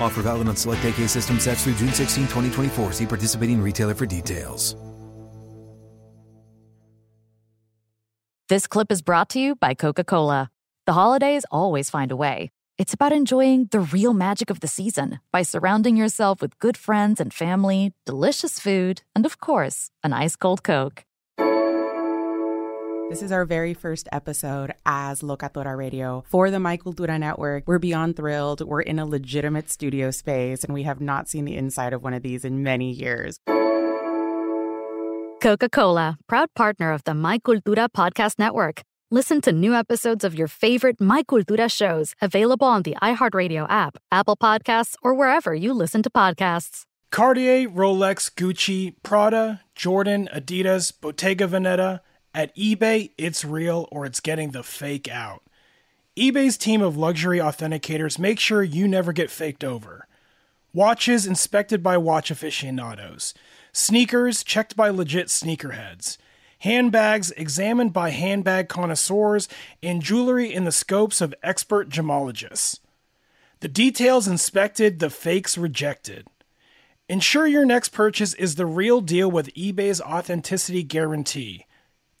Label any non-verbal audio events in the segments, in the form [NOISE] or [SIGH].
Offer valid on select AK system sets through June 16, 2024. See participating retailer for details. This clip is brought to you by Coca Cola. The holidays always find a way. It's about enjoying the real magic of the season by surrounding yourself with good friends and family, delicious food, and of course, an ice cold Coke. This is our very first episode as Locatora Radio for the My Cultura Network. We're beyond thrilled. We're in a legitimate studio space, and we have not seen the inside of one of these in many years. Coca Cola, proud partner of the My Cultura Podcast Network. Listen to new episodes of your favorite My Cultura shows available on the iHeartRadio app, Apple Podcasts, or wherever you listen to podcasts. Cartier, Rolex, Gucci, Prada, Jordan, Adidas, Bottega Veneta. At eBay, it's real or it's getting the fake out. eBay's team of luxury authenticators make sure you never get faked over. Watches inspected by watch aficionados. Sneakers checked by legit sneakerheads. Handbags examined by handbag connoisseurs. And jewelry in the scopes of expert gemologists. The details inspected, the fakes rejected. Ensure your next purchase is the real deal with eBay's authenticity guarantee.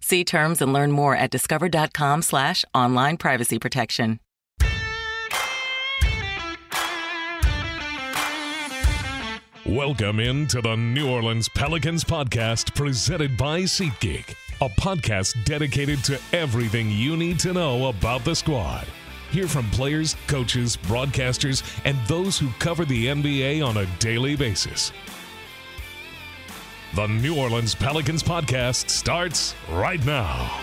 See terms and learn more at discover.com slash online privacy protection. Welcome into the New Orleans Pelicans podcast presented by SeatGeek, a podcast dedicated to everything you need to know about the squad. Hear from players, coaches, broadcasters, and those who cover the NBA on a daily basis. The New Orleans Pelicans podcast starts right now.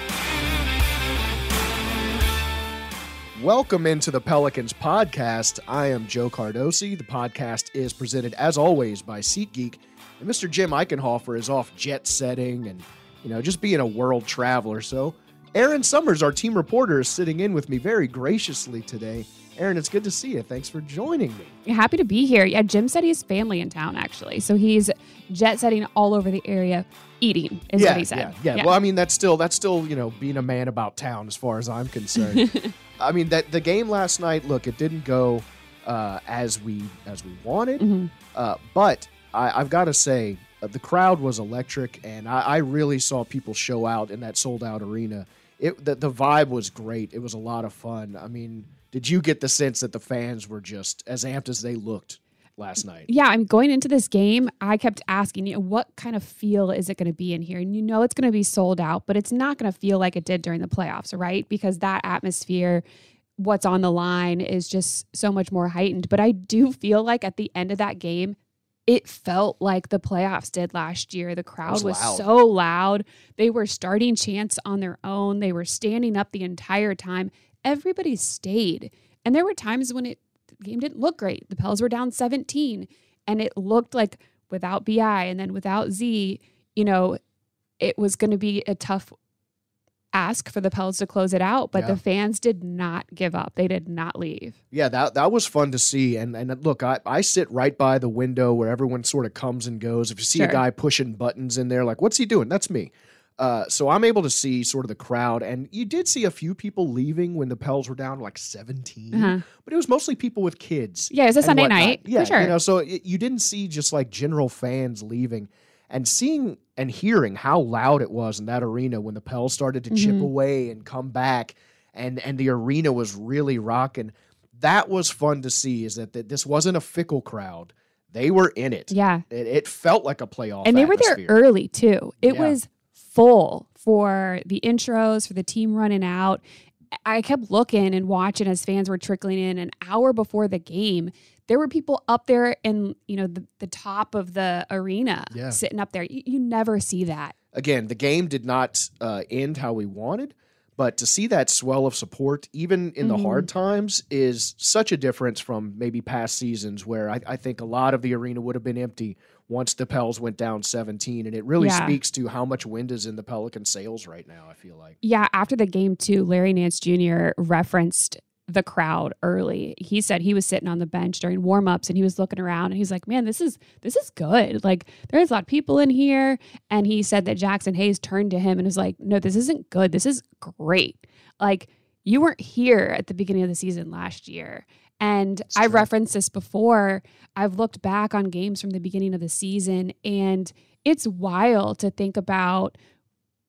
Welcome into the Pelicans podcast. I am Joe Cardosi. The podcast is presented, as always, by SeatGeek. And Mr. Jim Eichenhofer is off jet setting and, you know, just being a world traveler. So, Erin Summers, our team reporter, is sitting in with me very graciously today. Erin, it's good to see you. Thanks for joining me. Happy to be here. Yeah, Jim said he has family in town, actually. So he's jet setting all over the area, eating, is yeah, what he said. Yeah, yeah, yeah. Well, I mean, that's still that's still you know being a man about town as far as I'm concerned. [LAUGHS] I mean that the game last night. Look, it didn't go uh, as we as we wanted, Mm-hmm. uh, but I, I've got to say uh, the crowd was electric, and I, I really saw people show out in that sold out arena. It the, the vibe was great. It was a lot of fun. I mean, did you get the sense that the fans were just as amped as they looked last night? Yeah, I'm going into this game. I kept asking, you know, what kind of feel is it going to be in here? And you know, it's going to be sold out, but it's not going to feel like it did during the playoffs, right? Because that atmosphere, what's on the line is just so much more heightened. But I do feel like at the end of that game, it felt like the playoffs did last year. The crowd was was, loud. so loud. They were starting chants on their own. They were standing up the entire time. Everybody stayed. And there were times when it the game didn't look great. The Pels were down 17 and it looked like without BI and then without Z, you know, it was going to be a tough ask for the Pels to close it out, but Yeah. the fans did not give up. They did not leave. Yeah, that that was fun to see. And and look, I, I sit right by the window where everyone sort of comes and goes. If you see a guy pushing buttons in there, like, what's he doing? That's me. Uh, so I'm able to see sort of the crowd, and you did see a few people leaving when the Pels were down like 17, Uh-huh. but it was mostly people with kids. Yeah, it was a Sunday whatnot. night. Yeah, for sure. you know, so it, you didn't see just like general fans leaving, and seeing and hearing how loud it was in that arena when the Pels started to chip Mhm. away and come back, and and the arena was really rocking. That was fun to see. Is that, that this wasn't a fickle crowd; they were in it. yeah. It, it felt like a playoff, and they were there early too. It Yeah. was full for the intros, for the team running out. I kept looking and watching as fans were trickling in an hour before the game. There were people up there in, you know, the, the top of the arena Yeah. sitting up there. You, you never see that. again, the game did not uh, end how we wanted, but to see that swell of support, even in the Mhm. hard times, is such a difference from maybe past seasons where I, I think a lot of the arena would have been empty once the Pels went down 17. And it really Yeah. speaks to how much wind is in the Pelican sails right now, I feel like. Yeah, after the game too, Larry Nance Jr. referenced the crowd early. He said he was sitting on the bench during warm-ups and he was looking around and he's like, "Man, this is this is good. Like there's a lot of people in here." And he said that Jaxson Hayes turned to him and was like, "No, this isn't good. This is great. Like you weren't here at the beginning of the season last year." And I referenced this before. I've looked back on games from the beginning of the season and it's wild to think about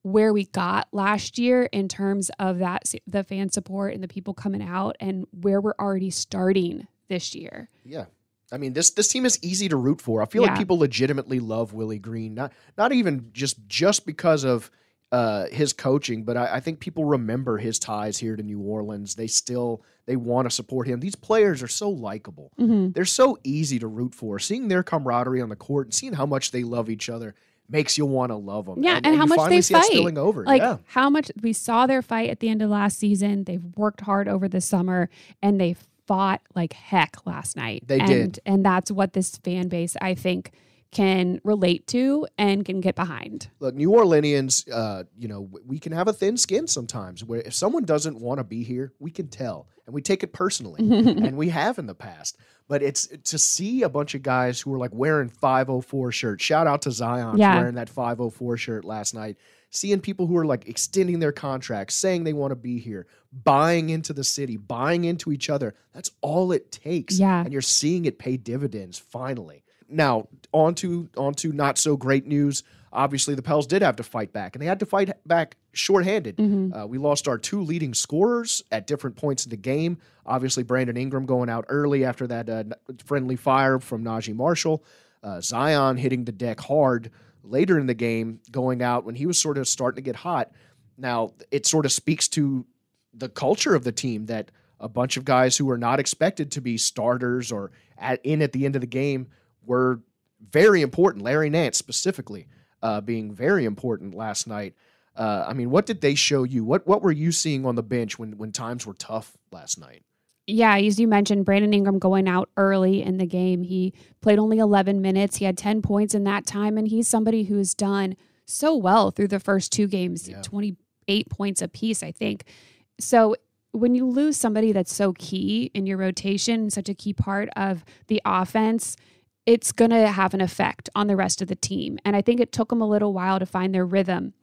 where we got last year in terms of that the fan support and the people coming out and where we're already starting this year. Yeah. I mean, this this team is easy to root for. I feel like people legitimately love Willie Green, not not even just just because of uh, his coaching, but I, I think people remember his ties here to New Orleans. They still they want to support him. These players are so likable. They're so easy to root for. Seeing their camaraderie on the court and seeing how much they love each other makes you want to love them. Yeah, and, how you much they see fight. spilling over. Like yeah. how much we saw their fight at the end of last season. They've worked hard over the summer and they fought like heck last night. They and, did. And that's what this fan base I think can relate to and can get behind. Look, New Orleanians, uh, you know, we can have a thin skin sometimes. Where if someone doesn't want to be here, we can tell, and we take it personally, [LAUGHS] and we have in the past. But it's to see a bunch of guys who are like wearing 504 shirts. Shout out to Zion Yeah. for wearing that 504 shirt last night. Seeing people who are like extending their contracts, saying they want to be here, buying into the city, buying into each other. That's all it takes. Yeah. And you're seeing it pay dividends finally. Now, on to, on to not so great news. Obviously, the Pels did have to fight back, and they had to fight back shorthanded. Uh, we lost our two leading scorers at different points in the game. Obviously, Brandon Ingram going out early after that uh, friendly fire from Naji Marshall. Uh, Zion hitting the deck hard later in the game, going out when he was sort of starting to get hot. Now, it sort of speaks to the culture of the team that a bunch of guys who are not expected to be starters or at, in at the end of the game were very important. Larry Nance specifically uh, being very important last night. Uh, I mean, what did they show you? What what were you seeing on the bench when when times were tough last night? Yeah, as you mentioned, Brandon Ingram going out early in the game. He played only 11 minutes. He had 10 points in that time, and he's somebody who's done so well through the first two games, Yeah. 28 points apiece, I think. So when you lose somebody that's so key in your rotation, such a key part of the offense, it's going to have an effect on the rest of the team. And I think it took them a little while to find their rhythm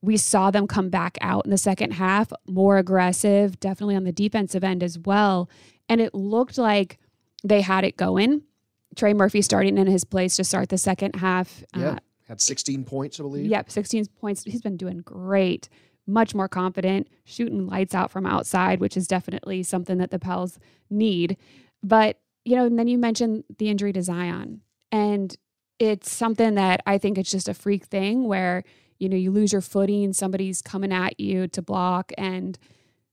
we saw them come back out in the second half, more aggressive, definitely on the defensive end as well. And it looked like they had it going. Trey Murphy starting in his place to start the second half. Yeah, Uh, had 16 points, I believe. yep, 16 points. He's been doing great, much more confident, shooting lights out from outside, which is definitely something that the Pels need. But, you know, and then you mentioned the injury to Zion. And it's something that I think it's just a freak thing where, you know, you lose your footing, somebody's coming at you to block, and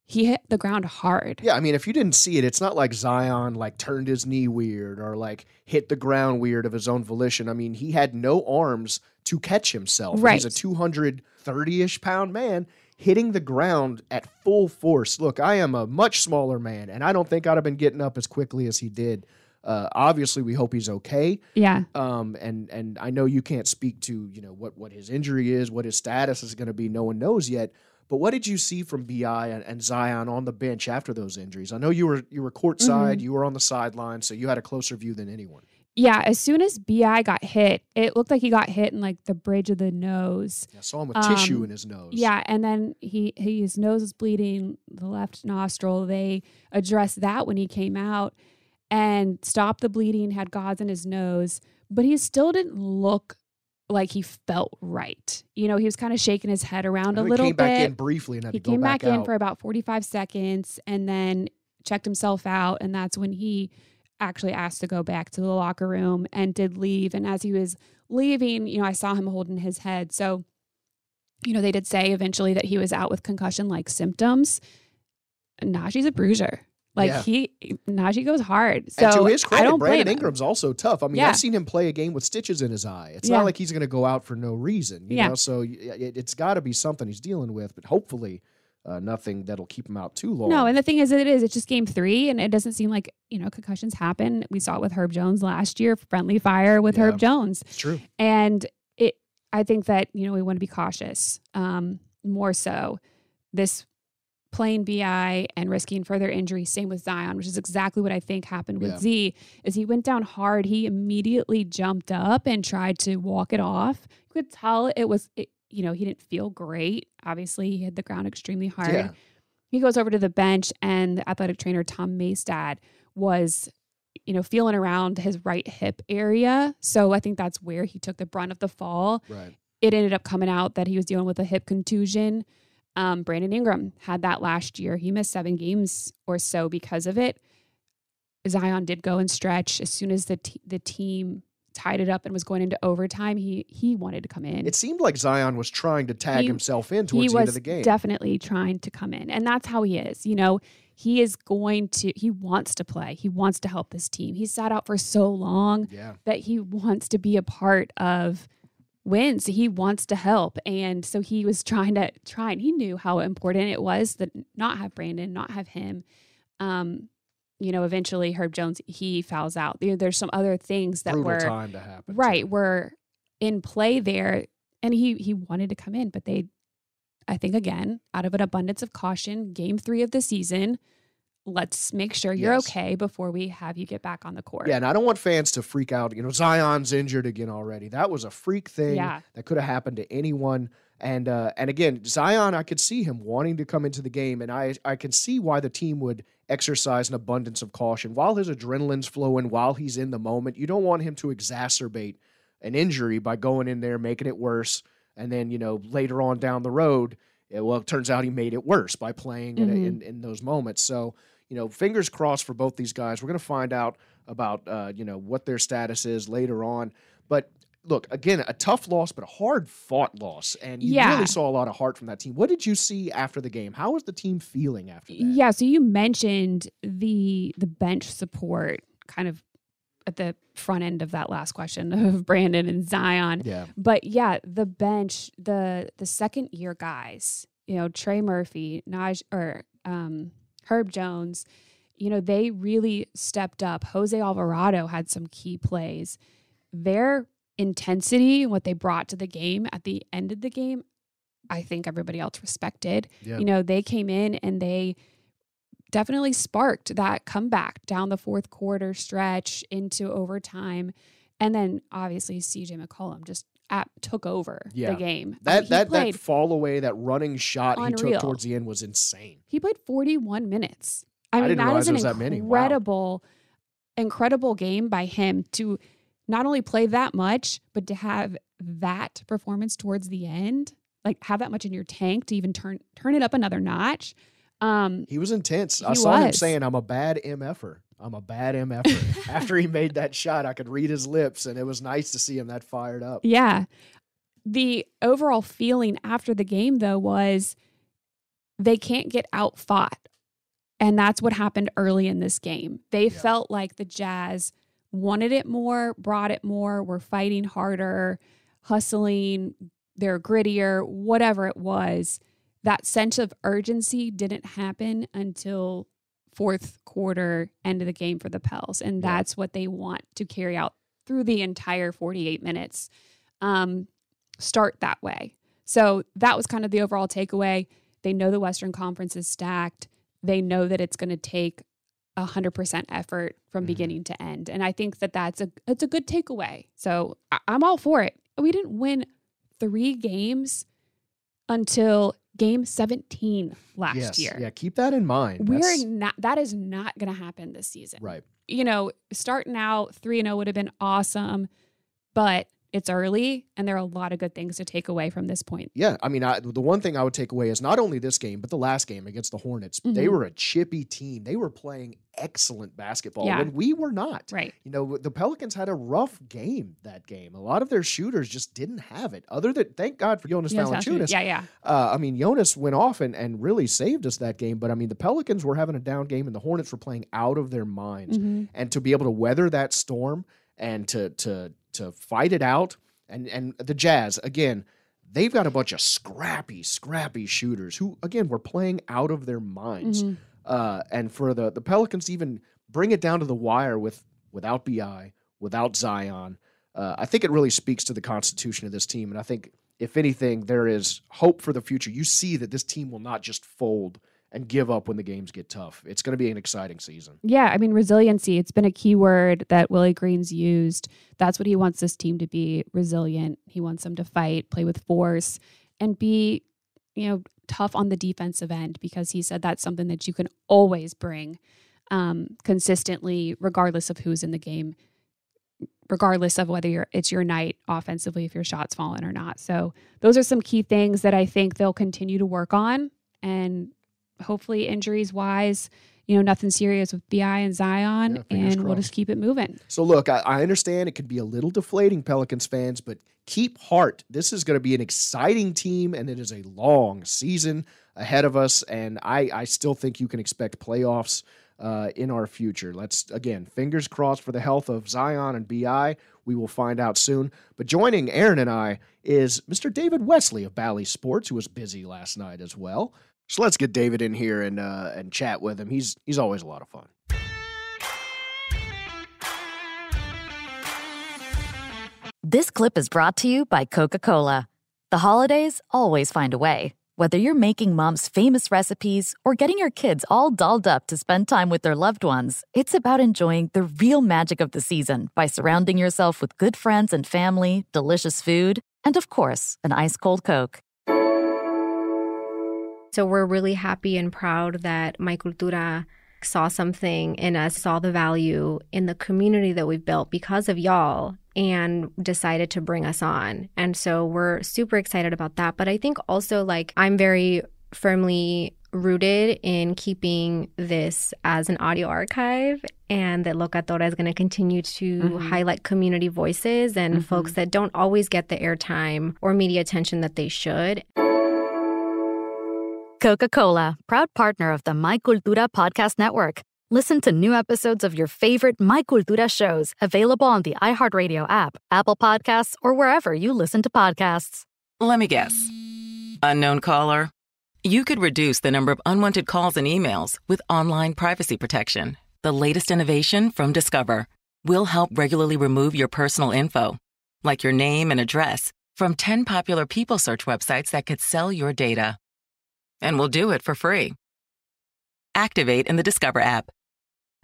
he hit the ground hard. Yeah, I mean, if you didn't see it, it's not like Zion like turned his knee weird or like hit the ground weird of his own volition. I mean, he had no arms to catch himself. Right. He's a 230 ish pound man hitting the ground at full force. Look, I am a much smaller man, and I don't think I'd have been getting up as quickly as he did. Uh, obviously, we hope he's okay. Yeah. Um, and and I know you can't speak to you know what what his injury is, what his status is going to be. No one knows yet. But what did you see from Bi and, and Zion on the bench after those injuries? I know you were you were courtside, Mhm. you were on the sideline, so you had a closer view than anyone. Yeah, as soon as Bi got hit, it looked like he got hit in like the bridge of the nose. I saw him with tissue Um, in his nose. Yeah, and then he, he his nose was bleeding, the left nostril. They addressed that when he came out and stopped the bleeding, had gauze in his nose, but he still didn't look like he felt right. You know, he was kind of shaking his head around a little came bit. Came back in briefly and had he to go came back, in out. for about 45 seconds and then checked himself out and that's when he actually asked to go back to the locker room and did leave and as he was leaving you know i saw him holding his head so you know they did say eventually that he was out with concussion like symptoms naji's a bruiser like Yeah. he najee goes hard so and to his i credit, Brandon him. Ingram's also tough. I mean, Yeah. I've seen him play a game with stitches in his eye. It's Yeah. not like he's going to go out for no reason, you know. So it's got to be something he's dealing with, but hopefully uh, nothing that'll keep him out too long. No, and the thing is, it is. It's just game three, and it doesn't seem like you know concussions happen. We saw it with Herb Jones last year, friendly fire with Yeah. Herb Jones, it's true. and it. I think that you know we want to be cautious, um, more so. This playing bi and risking further injury. Same with Zion, which is exactly what I think happened with Yeah. Z. Is he went down hard. He immediately jumped up and tried to walk it off. You could tell it was. It, you know, he didn't feel great. Obviously, he hit the ground extremely hard. Yeah. He goes over to the bench, and the athletic trainer Tom Maystad was, you know, feeling around his right hip area. So I think that's where he took the brunt of the fall. Right. It ended up coming out that he was dealing with a hip contusion. Um, Brandon Ingram had that last year. He missed seven games or so because of it. Zion did go and stretch as soon as the t- the team tied it up and was going into overtime. He he wanted to come in. It seemed like Zion was trying to tag He- himself in towards the end of the game. definitely trying to come in, and that's how he is. You know, he is going to. He wants to play. He wants to help this team. He sat out for so long yeah. that he wants to be a part of wins. He wants to help, and so he was trying to try and He knew how important it was that not have Brandon, not have him. Um, you know, eventually Herb Jones he fouls out. There, there's some other things that Brutal were time to happen. right too. were in play there, and he he wanted to come in, but they, I think again, out of an abundance of caution, game three of the season. Let's make sure you're Yes. okay before we have you get back on the court. Yeah, and I don't want fans to freak out. You know, Zion's injured again already. That was a freak thing Yeah. that could have happened to anyone. And uh, and again, Zion, I could see him wanting to come into the game, and I I can see why the team would exercise an abundance of caution while his adrenaline's flowing, while he's in the moment. You don't want him to exacerbate an injury by going in there making it worse, and then you know later on down the road, eh, well, it turns out he made it worse by playing in, Mhm. in in those moments. So you know, fingers crossed for both these guys. We're going to find out about uh, you know what their status is later on. But look, again, a tough loss, but a hard fought loss, and you Yeah. really saw a lot of heart from that team. What did you see after the game? How was the team feeling after that? Yeah, so you mentioned the the bench support kind of at the front end of that last question [LAUGHS] of Brandon and Zion. Yeah. But yeah, the bench, the the second year guys, you know, Trey Murphy, Naj or um Herb Jones, you know, they really stepped up. Jose Alvarado had some key plays. Their intensity and what they brought to the game at the end of the game, I think everybody else respected. Yeah. You know, they came in and they definitely sparked that comeback down the fourth quarter stretch into overtime. And then obviously CJ McCollum just at, took over Yeah. the game. I That mean, that that fall away, that running shot he took towards the end was insane. he played 41 minutes. I I mean, didn't that is an was that many. Wow. incredible, incredible game by him to not only play that much, but to have that performance towards the end, like have that much in your tank to even turn turn it up another notch. Um, He was intense. I He saw him saying, "I'm a bad mf'er. I'm a bad mf'er." After he made that shot, I could read his lips, and it was nice to see him that fired up. Yeah. The overall feeling after the game, though, was they can't get out fought. And that's what happened early in this game. They yeah. felt like the Jazz wanted it more, brought it more, were fighting harder, hustling, they're grittier, whatever it was. That sense of urgency didn't happen until fourth quarter, end of the game for the Pels. And that's what they want to carry out through the entire 48 minutes. Um, start that way. So that was kind of the overall takeaway. They know the Western Conference is stacked. They know that it's going to take 100% effort from mm-hmm. beginning to end. And I think that that's a it's a good takeaway. So I, I'm all for it. We didn't win 3 games until game 17 last yes, year. Yeah, keep that in mind. We're That's... not that is not going to happen this season. Right. You know, starting out 3 and 0 would have been awesome, but it's early and there are a lot of good things to take away from this point. Yeah, I mean, I, the one thing I would take away is not only this game, but the last game against the Hornets. Mm-hmm. They were a chippy team. They were playing excellent basketball yeah. when we were not. Right. You know, the Pelicans had a rough game that game. A lot of their shooters just didn't have it. Other than thank God for Jonas Valanciunas. Yeah, yeah. Uh, I mean, Jonas went off and, and really saved us that game. But I mean, the Pelicans were having a down game, and the Hornets were playing out of their minds. Mm-hmm. And to be able to weather that storm and to to to fight it out and and the Jazz again, they've got a bunch of scrappy, scrappy shooters who again were playing out of their minds. Mm-hmm. Uh, and for the the Pelicans to even bring it down to the wire with without Bi, without Zion, uh, I think it really speaks to the constitution of this team. And I think if anything, there is hope for the future. You see that this team will not just fold and give up when the games get tough. It's going to be an exciting season. Yeah, I mean resiliency, it's been a key word that Willie Green's used. That's what he wants this team to be, resilient. He wants them to fight, play with force and be, you know, tough on the defensive end because he said that's something that you can always bring um, consistently regardless of who's in the game regardless of whether you're it's your night offensively if your shots falling or not. So those are some key things that I think they'll continue to work on and hopefully injuries wise, you know, nothing serious with Bi and Zion, yeah, and crossed. we'll just keep it moving. So, look, I, I, understand it could be a little deflating, Pelicans fans, but keep heart. This is going to be an exciting team, and it is a long season ahead of us. And I, I still think you can expect playoffs uh, in our future. Let's, again, fingers crossed for the health of Zion and Bi. We will find out soon. But joining Erin and I is Mr. David Wesley of Bally Sports, who was busy last night as well. So let's get David in here and uh, and chat with him. He's he's always a lot of fun. This clip is brought to you by Coca-Cola. The holidays always find a way. Whether you're making mom's famous recipes or getting your kids all dolled up to spend time with their loved ones, it's about enjoying the real magic of the season by surrounding yourself with good friends and family, delicious food, and of course, an ice cold Coke. So we're really happy and proud that My Cultura saw something in us, saw the value in the community that we've built because of y'all and decided to bring us on. And so we're super excited about that. But I think also, like, I'm very firmly rooted in keeping this as an audio archive and that Locatora is going to continue to mm-hmm. highlight community voices and mm-hmm. folks that don't always get the airtime or media attention that they should. Coca Cola, proud partner of the My Cultura podcast network. Listen to new episodes of your favorite My Cultura shows available on the iHeartRadio app, Apple Podcasts, or wherever you listen to podcasts. Let me guess. Unknown caller? You could reduce the number of unwanted calls and emails with online privacy protection. The latest innovation from Discover will help regularly remove your personal info, like your name and address, from 10 popular people search websites that could sell your data and we'll do it for free. Activate in the Discover app.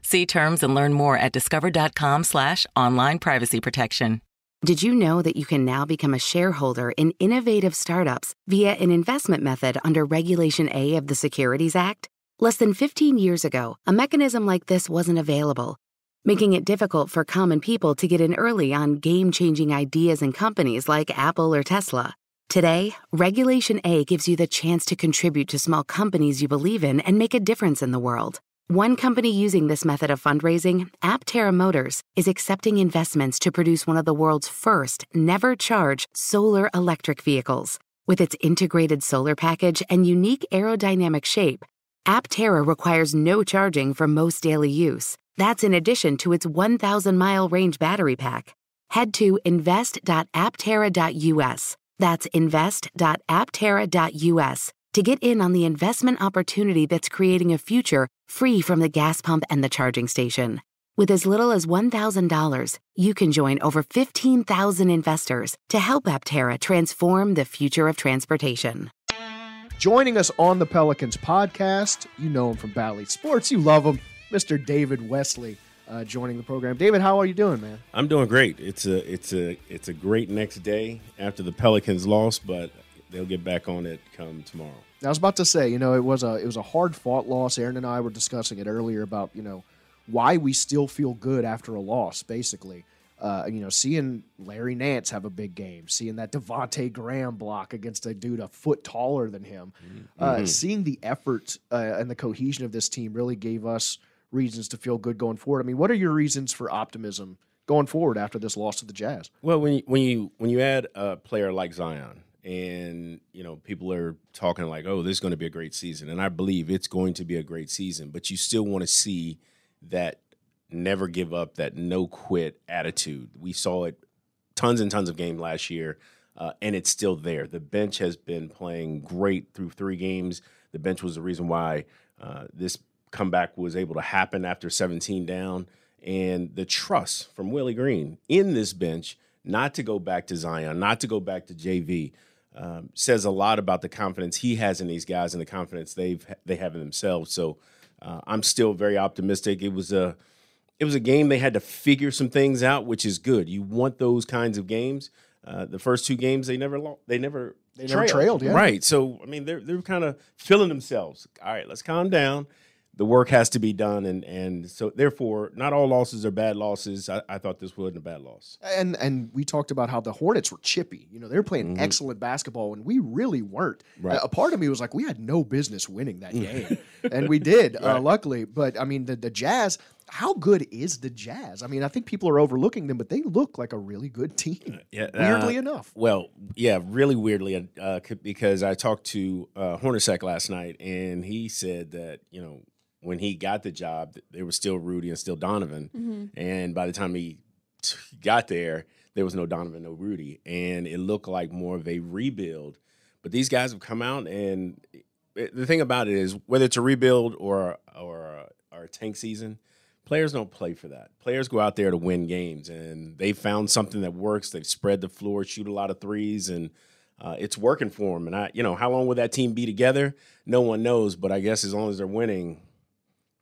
See terms and learn more at discover.com slash online privacy protection. Did you know that you can now become a shareholder in innovative startups via an investment method under Regulation A of the Securities Act? Less than 15 years ago, a mechanism like this wasn't available, making it difficult for common people to get in early on game changing ideas and companies like Apple or Tesla. Today, Regulation A gives you the chance to contribute to small companies you believe in and make a difference in the world. One company using this method of fundraising, Aptera Motors, is accepting investments to produce one of the world's first never charge solar electric vehicles. With its integrated solar package and unique aerodynamic shape, Aptera requires no charging for most daily use. That's in addition to its 1,000 mile range battery pack. Head to invest.aptera.us. That's invest.aptera.us to get in on the investment opportunity that's creating a future free from the gas pump and the charging station. With as little as $1,000, you can join over 15,000 investors to help Aptera transform the future of transportation. Joining us on the Pelicans podcast, you know him from Bally Sports, you love him, Mr. David Wesley. Uh, joining the program, David. How are you doing, man? I'm doing great. It's a it's a it's a great next day after the Pelicans lost, but they'll get back on it come tomorrow. I was about to say, you know, it was a it was a hard fought loss. Erin and I were discussing it earlier about you know why we still feel good after a loss. Basically, uh, you know, seeing Larry Nance have a big game, seeing that Devonte Graham block against a dude a foot taller than him, mm-hmm. uh, seeing the effort uh, and the cohesion of this team really gave us reasons to feel good going forward. I mean, what are your reasons for optimism going forward after this loss to the Jazz? Well, when you, when you when you add a player like Zion, and you know people are talking like, "Oh, this is going to be a great season," and I believe it's going to be a great season, but you still want to see that never give up, that no quit attitude. We saw it tons and tons of games last year. Uh, and it's still there. The bench has been playing great through three games. The bench was the reason why uh, this comeback was able to happen after 17 down. And the trust from Willie Green in this bench not to go back to Zion, not to go back to JV, um, says a lot about the confidence he has in these guys and the confidence they've they have in themselves. So uh, I'm still very optimistic. It was a it was a game they had to figure some things out, which is good. You want those kinds of games. Uh, the first two games they never they never they trailed. never trailed, yeah. Right. So I mean they're they're kind of feeling themselves. All right, let's calm down the work has to be done, and and so therefore, not all losses are bad losses. I, I, thought this wasn't a bad loss. And and we talked about how the Hornets were chippy. You know, they were playing mm-hmm. excellent basketball, and we really weren't. Right. A, part of me was like, we had no business winning that game, and we did, [LAUGHS] uh, right. uh, luckily. But I mean, the the Jazz. How good is the Jazz? I mean, I think people are overlooking them, but they look like a really good team. Uh, yeah, weirdly uh, enough. Well, yeah, really weirdly, uh, because I talked to uh, Hornacek last night, and he said that you know when he got the job, there was still Rudy and still Donovan. Mm-hmm. And by the time he t- got there, there was no Donovan, no Rudy. And it looked like more of a rebuild. But these guys have come out, and it, the thing about it is, whether it's a rebuild or or or a tank season, players don't play for that. Players go out there to win games, and they found something that works. They've spread the floor, shoot a lot of threes, and uh, it's working for them. And I, you know, how long will that team be together? No one knows. But I guess as long as they're winning,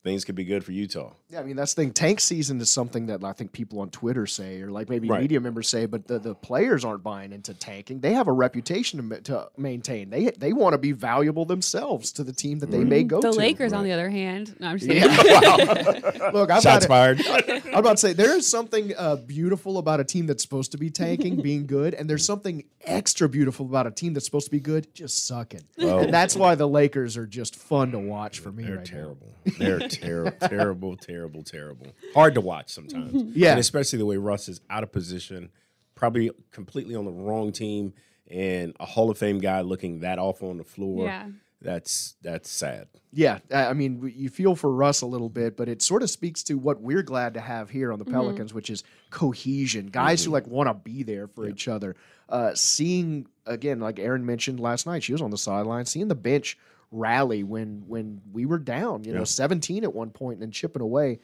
things could be good for Utah. Yeah, I mean that's the thing. Tank season is something that I think people on Twitter say, or like maybe right. media members say, but the, the players aren't buying into tanking. They have a reputation to, to maintain. They they want to be valuable themselves to the team that they mm-hmm. may go the to. The Lakers, right. on the other hand, no, I'm just yeah, [LAUGHS] Look, I'm shots fired. [LAUGHS] I'm about to say there is something uh, beautiful about a team that's supposed to be tanking [LAUGHS] being good, and there's something extra beautiful about a team that's supposed to be good just sucking. Oh. And that's why the Lakers are just fun to watch for me. They're right terrible. They're [LAUGHS] terrible, terrible, terrible, terrible. Hard to watch sometimes. yeah, and especially the way Russ is out of position, probably completely on the wrong team, and a Hall of Fame guy looking that awful on the floor. Yeah. That's that's sad. Yeah, I mean, you feel for Russ a little bit, but it sort of speaks to what we're glad to have here on the mm-hmm. Pelicans, which is cohesion. Guys mm-hmm. who like want to be there for yeah. each other. Uh, seeing again, like Erin mentioned last night, she was on the sideline, seeing the bench rally when when we were down, you yeah. know, 17 at one point and then chipping away.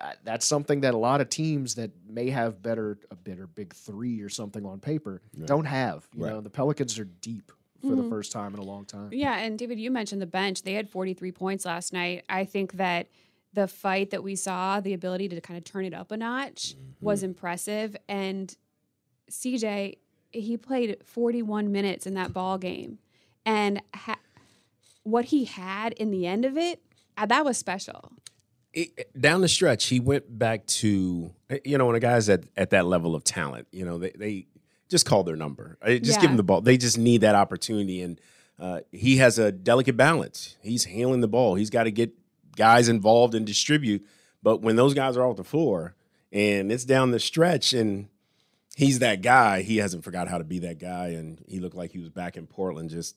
That, that's something that a lot of teams that may have better a better big three or something on paper yeah. don't have. You right. know, the Pelicans are deep for mm-hmm. the first time in a long time. Yeah, and David, you mentioned the bench. They had 43 points last night. I think that the fight that we saw, the ability to kind of turn it up a notch, mm-hmm. was impressive. And CJ, he played 41 minutes in that ball game, and ha- what he had in the end of it, uh, that was special. It, down the stretch, he went back to eh, you know when a guy's at, at that level of talent, you know they, they just call their number, uh, just yeah. give him the ball. They just need that opportunity, and uh, he has a delicate balance. He's handling the ball. He's got to get guys involved and distribute. But when those guys are off the floor and it's down the stretch, and he's that guy. He hasn't forgot how to be that guy, and he looked like he was back in Portland, just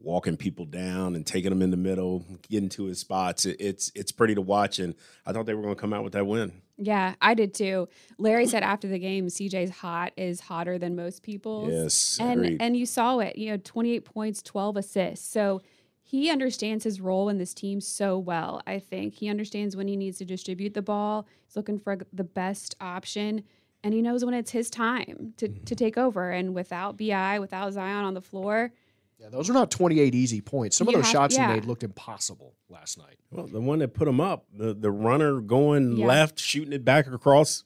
walking people down and taking them in the middle, getting to his spots. It, it's it's pretty to watch, and I thought they were going to come out with that win. Yeah, I did too. Larry said after the game, CJ's hot is hotter than most people's. Yes, and and you saw it. You know, twenty eight points, twelve assists. So he understands his role in this team so well. I think he understands when he needs to distribute the ball. He's looking for the best option, and he knows when it's his time to to take over. And without Bi, without Zion on the floor, Yeah, those are not 28 easy points. Some of those have- shots yeah. he made looked impossible last night. Well, the one that put him up, the the runner going Yeah. left, shooting it back across,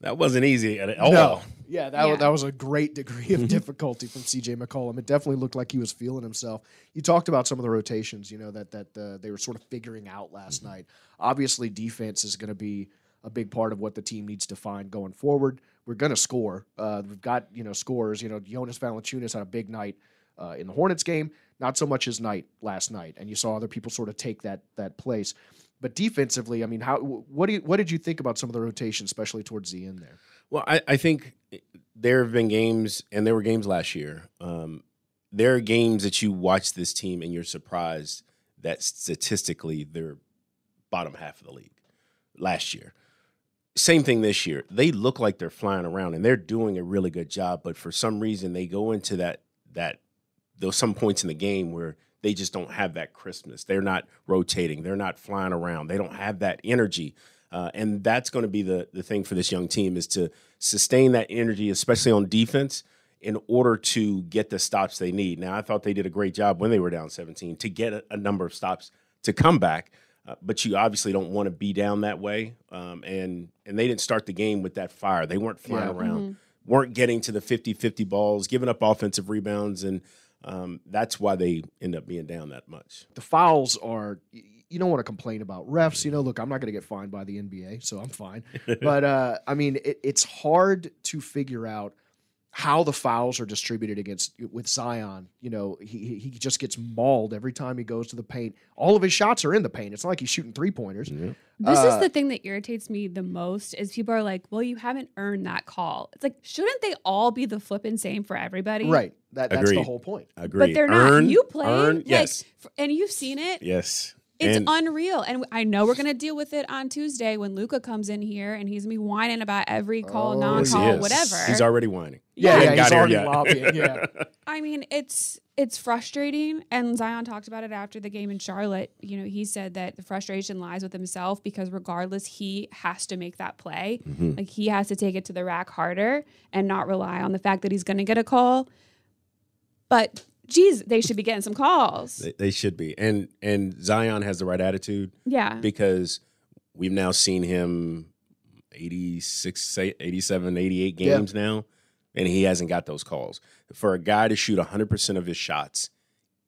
that wasn't easy at all. No. Yeah, that, Yeah. Was, that was a great degree of [LAUGHS] difficulty from CJ McCollum. It definitely looked like he was feeling himself. You talked about some of the rotations, you know, that that uh, they were sort of figuring out last night. Obviously, defense is going to be a big part of what the team needs to find going forward. We're going to score. Uh, we've got, you know, scores. You know, Jonas Valanciunas had a big night uh, in the Hornets game. Not so much as night last night, and you saw other people sort of take that that place. But defensively, I mean, how what do you, what did you think about some of the rotations, especially towards the end there? Well, I, I think there have been games, and there were games last year. Um, there are games that you watch this team and you're surprised that statistically they're bottom half of the league last year. Same thing this year. They look like they're flying around and they're doing a really good job, but for some reason they go into that that there's some points in the game where they just don't have that crispness. They're not rotating. They're not flying around. They don't have that energy. Uh, and that's going to be the the thing for this young team is to sustain that energy, especially on defense, in order to get the stops they need. Now, I thought they did a great job when they were down 17 to get a, a number of stops to come back. Uh, but you obviously don't want to be down that way. Um, and and they didn't start the game with that fire. They weren't flying Yeah. around, weren't getting to the 50-50 balls, giving up offensive rebounds, and um, that's why they end up being down that much. the fouls are you don't want to complain about refs you know look i'm not going to get fined by the nba so i'm fine [LAUGHS] but uh i mean it, it's hard to figure out how the fouls are distributed against with zion you know he, he he just gets mauled every time he goes to the paint all of his shots are in the paint it's not like he's shooting three pointers This Uh, is the thing that irritates me the most is people are like, "Well, you haven't earned that call." It's like, shouldn't they all be the flipping same for everybody? right that, that's the whole point Agree. But they're not. Earn, you played, earn, like, yes, f- and you've seen it. yes. It's and, unreal, and I know we're gonna deal with it on Tuesday when Luka comes in here and he's gonna be whining about every call, Oh, non-call, is. whatever. He's already whining. yeah, He yeah, ain't he's got here already yet. lobbying yeah [LAUGHS] I mean, it's it's frustrating, and Zion talked about it after the game in Charlotte. You know, he said that the frustration lies with himself because regardless, he has to make that play. Mm-hmm. Like he has to take it to the rack harder and not rely on the fact that he's going to get a call. But geez, they should be getting some calls. They, they should be. And and Zion has the right attitude Yeah, because we've now seen him 86, 87, 88 Yeah. games now, and he hasn't got those calls. For a guy to shoot 100% of his shots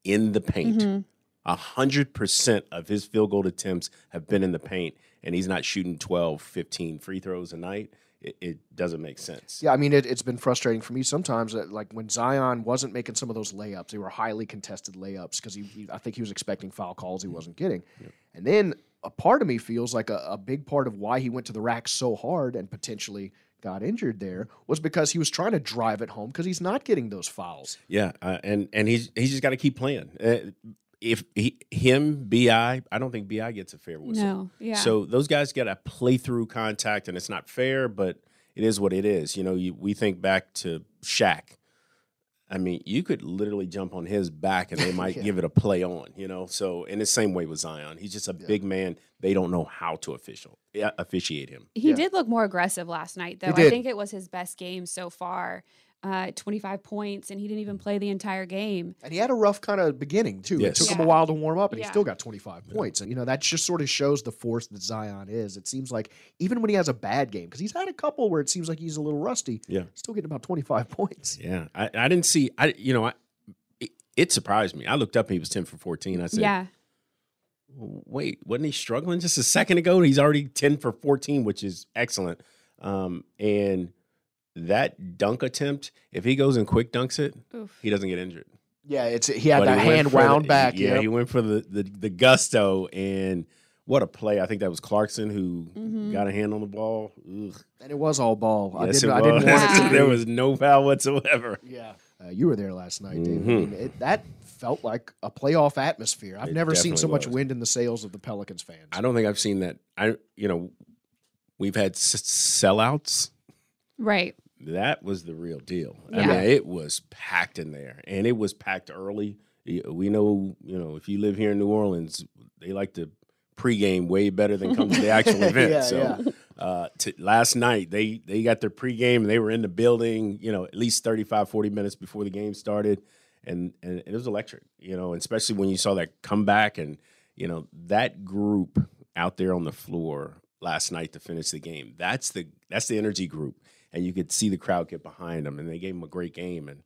in the paint, Mm-hmm. a 100% of his field goal attempts have been in the paint, and he's not shooting 12, 15 free throws a night. It, it doesn't make sense. Yeah, I mean, it, it's been frustrating for me sometimes. That, like when Zion wasn't making some of those layups, they were highly contested layups because he, he, I think he was expecting foul calls he wasn't getting. And then a part of me feels like a, a big part of why he went to the rack so hard and potentially got injured there was because he was trying to drive it home because he's not getting those fouls. Yeah, uh, and and he's he's just got to keep playing. Uh, if he him Bi, I don't think Bi gets a fair whistle. no, yeah. So those guys get a play through contact, and it's not fair, but it is what it is. You know, you, we think back to Shaq. I mean, you could literally jump on his back, and they [LAUGHS] might Yeah. give it a play on. You know, so in the same way with Zion, he's just a big man. They don't know how to official officiate him. He Yeah. did look more aggressive last night, though. I think it was his best game so far. Uh, 25 points, and he didn't even play the entire game. And he had a rough kind of beginning, too. It Yes. took him a while to warm up, and he still got 25 points. And, you know, that just sort of shows the force that Zion is. It seems like even when he has a bad game, because he's had a couple where it seems like he's a little rusty, Yeah. still getting about 25 [LAUGHS] points. Yeah, I, I didn't see. I you know, I, it, it surprised me. I looked up and he was ten for fourteen. I said, yeah, wait, wasn't he struggling just a second ago? He's already 10 for 14, which is excellent. Um, and that dunk attempt, if he goes and quick dunks it, Oof. he doesn't get injured. Yeah, it's he had But that he hand for the- wound back. Yeah, yep. he went for the, the, the gusto. And what a play! I think that was Clarkson who Mm-hmm. got a hand on the ball. Ugh. And it was all ball. I Yes, didn't. it I didn't was. want it to [LAUGHS] there was no foul whatsoever. Yeah, uh, you were there last night, David. I Mhm. mean, it, that felt like a playoff atmosphere. I've It never seen so definitely much wind in the sails of the Pelicans fans. I don't think I've seen that. I you know, we've had s- sellouts. Right. That was the real deal. I mean, it was packed in there, and it was packed early. We know, you know, if you live here in New Orleans, they like to pregame way better than come to the actual [LAUGHS] event. Yeah, so, yeah. Uh, to, last night they they got their pregame and they were in the building, you know, at least 35, 40 minutes before the game started, and and it was electric, you know, especially when you saw that comeback and you know that group out there on the floor last night to finish the game. That's the that's the energy group, and you could see the crowd get behind them, and they gave them a great game. And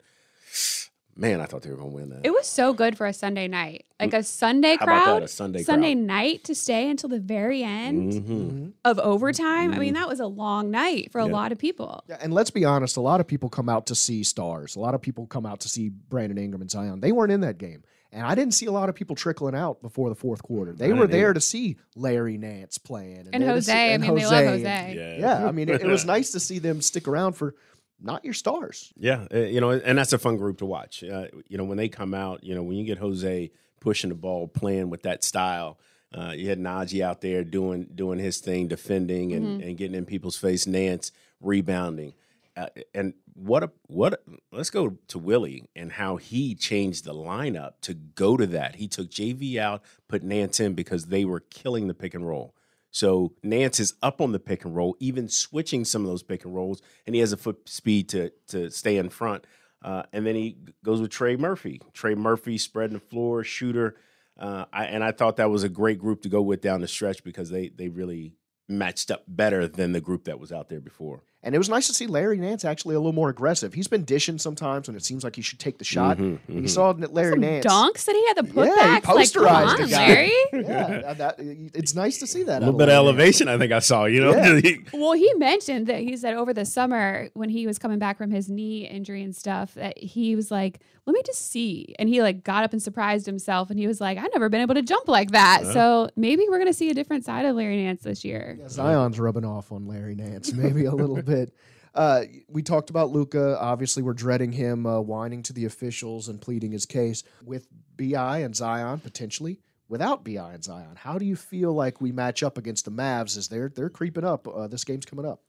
man, I thought they were going to win that. It was so good for a Sunday night. Like a Sunday How about that, crowd. a Sunday Sunday crowd? night to stay until the very end Mhm. of overtime. I mean, that was a long night for a lot of people. Yeah, and let's be honest, a lot of people come out to see stars. A lot of people come out to see Brandon Ingram and Zion. They weren't in that game. And I didn't see a lot of people trickling out before the fourth quarter. They were there either. to see Larry Nance playing. And there to Jose. see- I and mean, they love and- Jose. Yeah. Yeah, I mean, it, it was [LAUGHS] nice to see them stick around for not your stars. Yeah, uh, you know, and that's a fun group to watch. Uh, you know, when they come out, you know, when you get Jose pushing the ball, playing with that style. Uh, you had Naji out there doing doing his thing, defending and, and getting in people's face. Nance rebounding, uh, and what a what. A, let's go to Willie and how he changed the lineup to go to that. He took JV out, put Nance in because they were killing the pick and roll. So Nance is up on the pick and roll, even switching some of those pick and rolls, and he has a foot speed to to stay in front. Uh, and then he goes with Trey Murphy. Trey Murphy spreading the floor, shooter. Uh, I, and I thought that was a great group to go with down the stretch because they they really matched up better than the group that was out there before. And it was nice to see Larry Nance actually a little more aggressive. He's been dishing sometimes when it seems like he should take the shot. Mhm, And you saw Larry Some Nance. donks that he had the Yeah, he putbacks. like, come posterized the on, guy. Larry. [LAUGHS] Yeah, that, it's nice to see that. A out little bit of Larry Nance. elevation, I think I saw. You know, Yeah. [LAUGHS] Well, he mentioned that he said over the summer when he was coming back from his knee injury and stuff that he was like, "Let me just see," and he like got up and surprised himself, and he was like, "I've never been able to jump like that." Yeah. So maybe we're gonna see a different side of Larry Nance this year. Yeah, Zion's rubbing off on Larry Nance, maybe a little bit. Uh, we talked about Luka. Obviously, we're dreading him uh, whining to the officials and pleading his case with Bi and Zion potentially. Without Bi and Zion, how do you feel like we match up against the Mavs as they're they're creeping up? Uh, this game's coming up.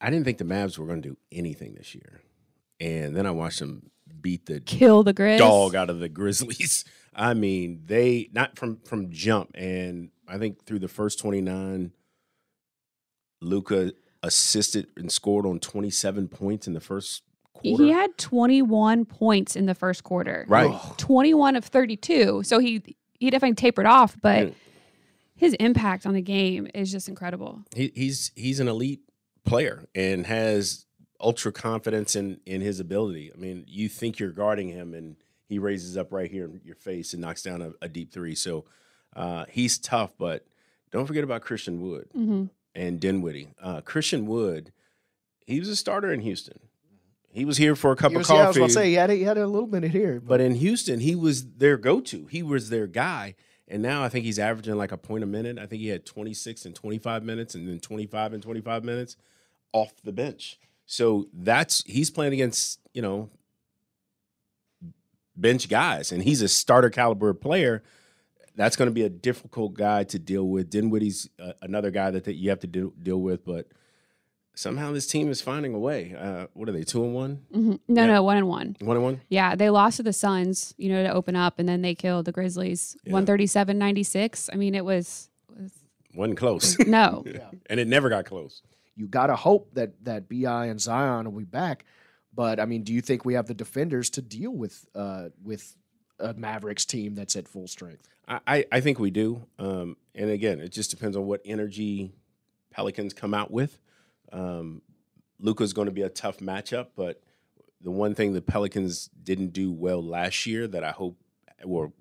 I didn't think the Mavs were going to do anything this year, and then I watched them beat the Kill the Grizz. dog out of the [LAUGHS] Grizzlies. I mean, they not from from jump, and I think through the first twenty nine, Luka assisted and scored on twenty seven points in the first quarter. He had 21 points in the first quarter. right. 21 of 32. So he he definitely tapered off, but Yeah. his impact on the game is just incredible. He, he's he's an elite player and has ultra confidence in in his ability. I mean, you think you're guarding him, and he raises up right here in your face and knocks down a, a deep three. So uh, he's tough, but don't forget about Christian Wood hmm and Dinwiddie. Uh, Christian Wood, he was a starter in Houston. He was here for a cup was- of yeah, I was going to say he had a, he had a little minute here, But in Houston, he was their go-to. He was their guy. And now I think he's averaging like a point a minute. I think he had 26 and 25 minutes and then 25 and 25 minutes off the bench. So that's he's playing against, you know, bench guys and he's a starter caliber player. That's going to be a difficult guy to deal with. Dinwiddie's uh, another guy that, that you have to deal, deal with, but somehow this team is finding a way. Uh, what are they, two and one? hmm No, Yeah. no, one and one. One and one? Yeah, they lost to the Suns, you know, to open up, and then they killed the Grizzlies, Yeah. 137 96. I mean, it was, was Wasn't close. [LAUGHS] no. [LAUGHS] yeah. and it never got close. you got to hope that that Bi and Zion will be back. But I mean, do you think we have the defenders to deal with uh, with a Mavericks team that's at full strength? I, I, think we do. Um, and again, it just depends on what energy Pelicans come out with. Um, Luka's going to be a tough matchup, but the one thing the Pelicans didn't do well last year that I hope, or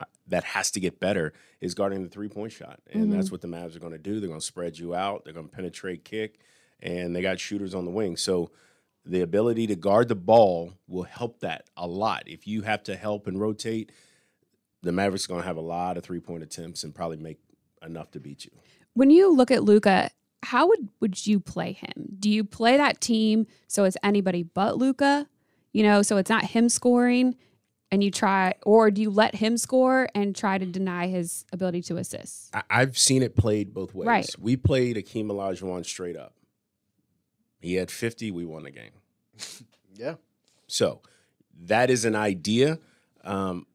uh, that has to get better, is guarding the three point shot. And that's what the Mavs are going to do. They're going to spread you out, they're going to penetrate kick, and they got shooters on the wing. So the ability to guard the ball will help that a lot. If you have to help and rotate, the Mavericks are going to have a lot of three point attempts and probably make enough to beat you. When you look at Luka, how would would you play him? Do you play that team so it's anybody but Luka? You know, so it's not him scoring and you try or do you let him score and try to deny his ability to assist? I, I've seen it played both ways. Right. We played Akeem Olajuwon straight up. He had 50, we won the game. [LAUGHS] Yeah. So that is an idea. Um,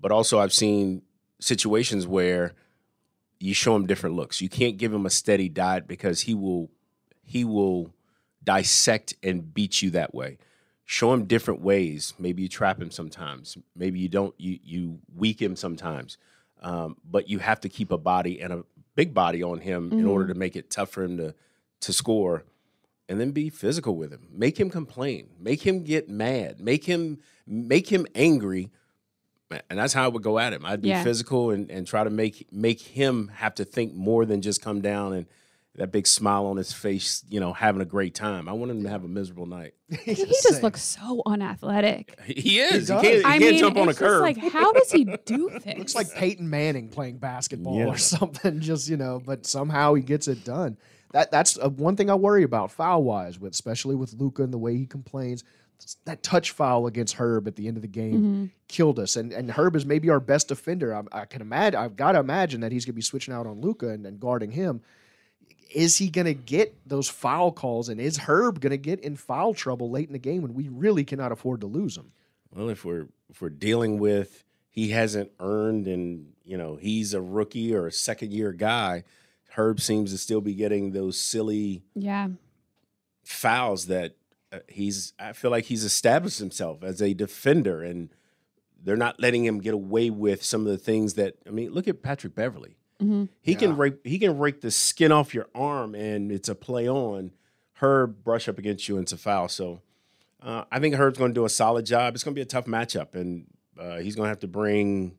but also, I've seen situations where you show him different looks. You can't give him a steady diet because he will he will dissect and beat you that way. Show him different ways. Maybe you trap him sometimes. Maybe you don't. You you weak him sometimes. Um, but you have to keep a body and a big body on him in order to make it tough for him to to score and then be physical with him. Make him complain. Make him get mad. Make him make him angry. And that's how I would go at him. I'd be Yeah. physical and, and try to make make him have to think more than just come down and that big smile on his face, you know, having a great time. I want him to have a miserable night. [LAUGHS] he just looks so unathletic. He is. He, does. can't, he I can't mean, jump on a it's curb. like how does he do this? [LAUGHS] Looks like Peyton Manning playing basketball Yeah. or something, [LAUGHS] just you know. But somehow he gets it done. That that's uh, one thing I worry about foul wise, with especially with Luka and the way he complains. That touch foul against Herb at the end of the game Mm-hmm. killed us, and and Herb is maybe our best defender. I, I can imagine. I've got to imagine that he's going to be switching out on Luka and, and guarding him. Is he going to get those foul calls, and is Herb going to get in foul trouble late in the game when we really cannot afford to lose him? Well, if we're if we're dealing with he hasn't earned and you know he's a rookie or a second year guy, Herb seems to still be getting those silly yeah. fouls that uh, he's. I feel like he's established himself as a defender, and they're not letting him get away with some of the things that. I mean, look at Patrick Beverley. He can rake he can rake the skin off your arm, and it's a play on. Herb brush up against you, and it's a foul. So. Uh, I think Herb's going to do a solid job. It's going to be a tough matchup, and uh, he's going to have to bring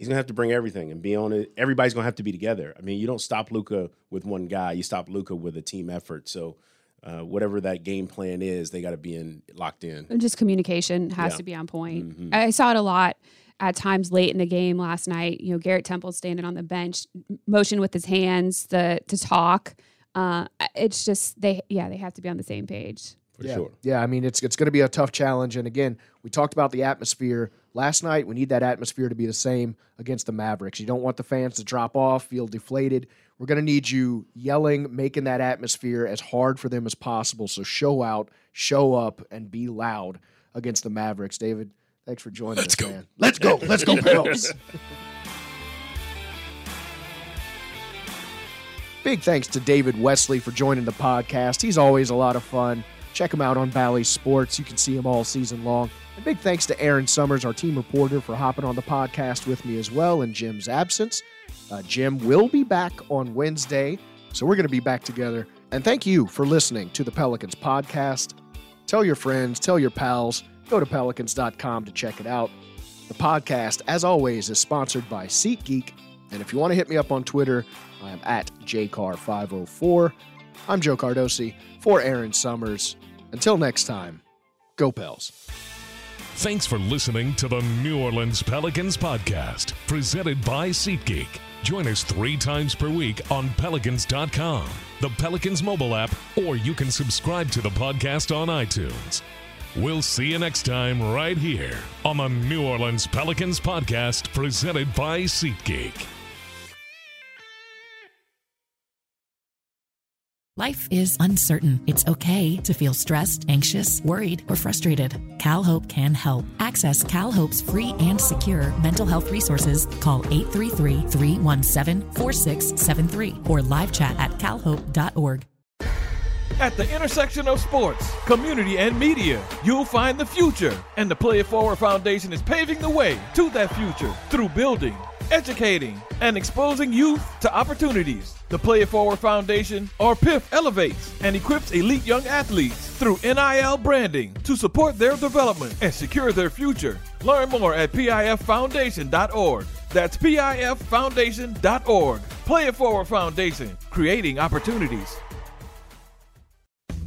he's going to have to bring everything and be on it. Everybody's going to have to be together. I mean, you don't stop Luka with one guy; you stop Luka with a team effort. So, uh, whatever that game plan is, they got to be in locked in. just communication has Yeah. to be on point. Mhm. I saw it a lot at times late in the game last night. You know, Garrett Temple standing on the bench, motion with his hands the, to talk. Uh, it's just they, yeah, they have to be on the same page. For yeah. sure. Yeah, I mean it's it's going to be a tough challenge. And again, we talked about the atmosphere last night. We need that atmosphere to be the same against the Mavericks. You don't want the fans to drop off, feel deflated. We're going to need you yelling, making that atmosphere as hard for them as possible. So show out, show up, and be loud against the Mavericks. David, thanks for joining Let's man. [LAUGHS] Let's go. Let's go, Pels. [LAUGHS] Big thanks to David Wesley for joining the podcast. He's always a lot of fun. Check him out on Bally Sports. You can see him all season long. And big thanks to Erin Summers, our team reporter, for hopping on the podcast with me as well in Jim's absence. Uh, Jim will be back on Wednesday, so we're going to be back together. And thank you for listening to the Pelicans podcast. Tell your friends, tell your pals, go to pelicans.com to check it out. The podcast, as always, is sponsored by SeatGeek. And if you want to hit me up on Twitter, I am at jcar504. I'm Joe Cardosi for Erin Summers. Until next time, go Pels. Thanks for listening to the New Orleans Pelicans podcast, presented by SeatGeek. Join us three times per week on Pelicans.com, the Pelicans mobile app, or you can subscribe to the podcast on iTunes. We'll see you next time right here on the New Orleans Pelicans podcast, presented by SeatGeek. Life is uncertain. It's okay to feel stressed, anxious, worried, or frustrated. CalHope can help. Access CalHope's free and secure mental health resources. Call 833-317-4673 or live chat at calhope.org. At the intersection of sports, community, and media, you'll find the future. And the Play It Forward Foundation is paving the way to that future through building, educating, and exposing youth to opportunities. The Play It Forward Foundation, or PIF, elevates and equips elite young athletes through NIL branding to support their development and secure their future. Learn more at PIFFoundation.org. That's PIFFoundation.org. Play It Forward Foundation, creating opportunities.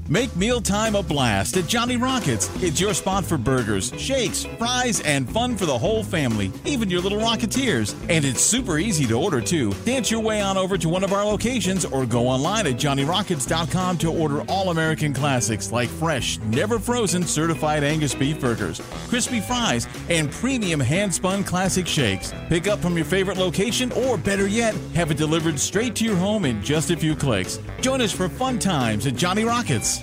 Make mealtime a blast at Johnny Rockets. It's your spot for burgers, shakes, fries, and fun for the whole family, even your little Rocketeers. And it's super easy to order too. Dance your way on over to one of our locations or go online at johnnyrockets.com to order all American classics like fresh, never frozen certified Angus beef burgers, crispy fries, and premium hand spun classic shakes. Pick up from your favorite location or better yet, have it delivered straight to your home in just a few clicks. Join us for fun times at Johnny Rockets.